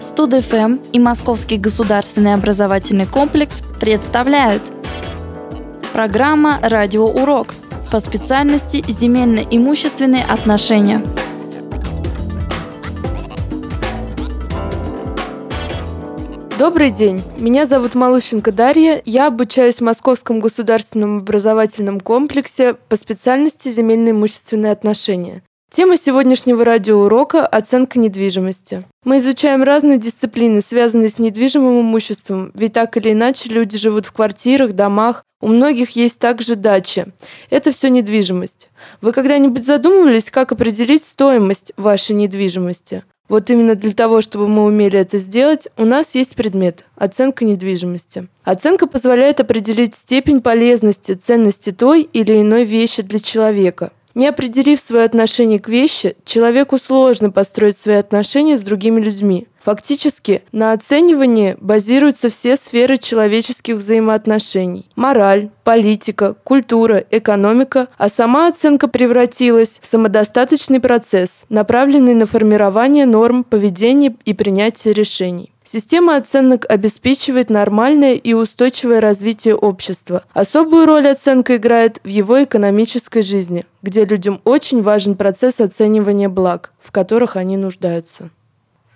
Студ-ФМ и Московский государственный образовательный комплекс представляют Программа «Радиоурок» по специальности «Земельно-имущественные отношения». Добрый день, меня зовут Малущенко Дарья, я обучаюсь в Московском государственном образовательном комплексе по специальности «Земельно имущественные отношения». Тема сегодняшнего радиоурока – оценка недвижимости. Мы изучаем разные дисциплины, связанные с недвижимым имуществом, ведь так или иначе люди живут в квартирах, домах, у многих есть также дачи. Это все недвижимость. Вы когда-нибудь задумывались, как определить стоимость вашей недвижимости? Вот именно для того, чтобы мы умели это сделать, у нас есть предмет – оценка недвижимости. Оценка позволяет определить степень полезности, ценности той или иной вещи для человека. Не определив свое отношение к вещи, человеку сложно построить свои отношения с другими людьми. Фактически, на оценивании базируются все сферы человеческих взаимоотношений. Мораль, политика, культура, экономика, а сама оценка превратилась в самодостаточный процесс, направленный на формирование норм поведения и принятие решений. Система оценок обеспечивает нормальное и устойчивое развитие общества. Особую роль оценка играет в его экономической жизни, где людям очень важен процесс оценивания благ, в которых они нуждаются.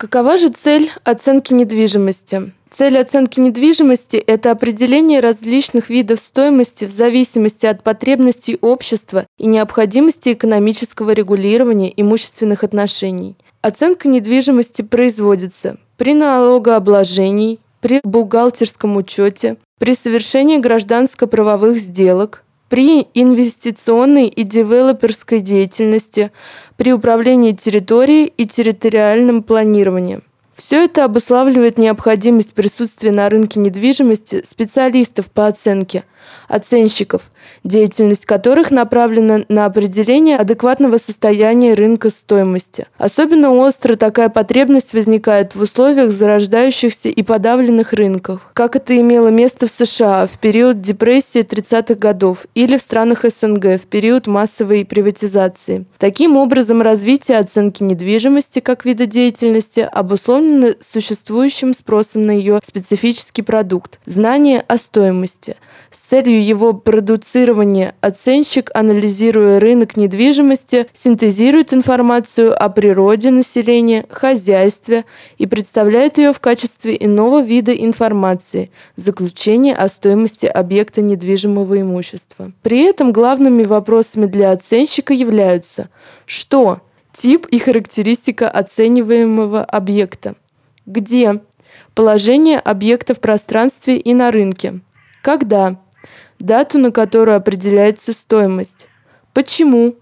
Какова же цель оценки недвижимости? Цель оценки недвижимости – это определение различных видов стоимости в зависимости от потребностей общества и необходимости экономического регулирования имущественных отношений. Оценка недвижимости производится при налогообложении, при бухгалтерском учете, при совершении гражданско-правовых сделок, при инвестиционной и девелоперской деятельности, при управлении территорией и территориальном планировании – все это обуславливает необходимость присутствия на рынке недвижимости специалистов по оценке, оценщиков, деятельность которых направлена на определение адекватного состояния рынка стоимости. Особенно остро такая потребность возникает в условиях зарождающихся и подавленных рынков, как это имело место в США в период депрессии 30-х годов или в странах СНГ в период массовой приватизации. Таким образом, развитие оценки недвижимости как вида деятельности обусловлено существующим спросом на ее специфический продукт – знание о стоимости – с целью его продуцирования оценщик, анализируя рынок недвижимости, синтезирует информацию о природе населения, хозяйстве и представляет ее в качестве иного вида информации – заключение о стоимости объекта недвижимого имущества. При этом главными вопросами для оценщика являются что – тип и характеристика оцениваемого объекта, где – положение объекта в пространстве и на рынке – когда? Дату, на которую определяется стоимость. Почему?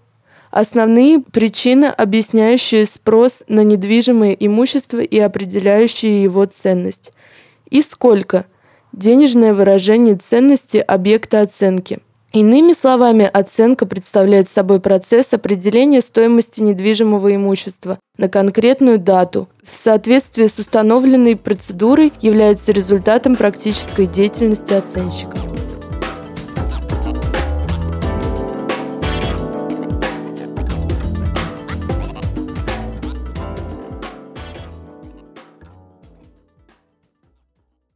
Основные причины, объясняющие спрос на недвижимое имущество и определяющие его ценность. И сколько? Денежное выражение ценности объекта оценки. Иными словами, оценка представляет собой процесс определения стоимости недвижимого имущества на конкретную дату в соответствии с установленной процедурой является результатом практической деятельности оценщика.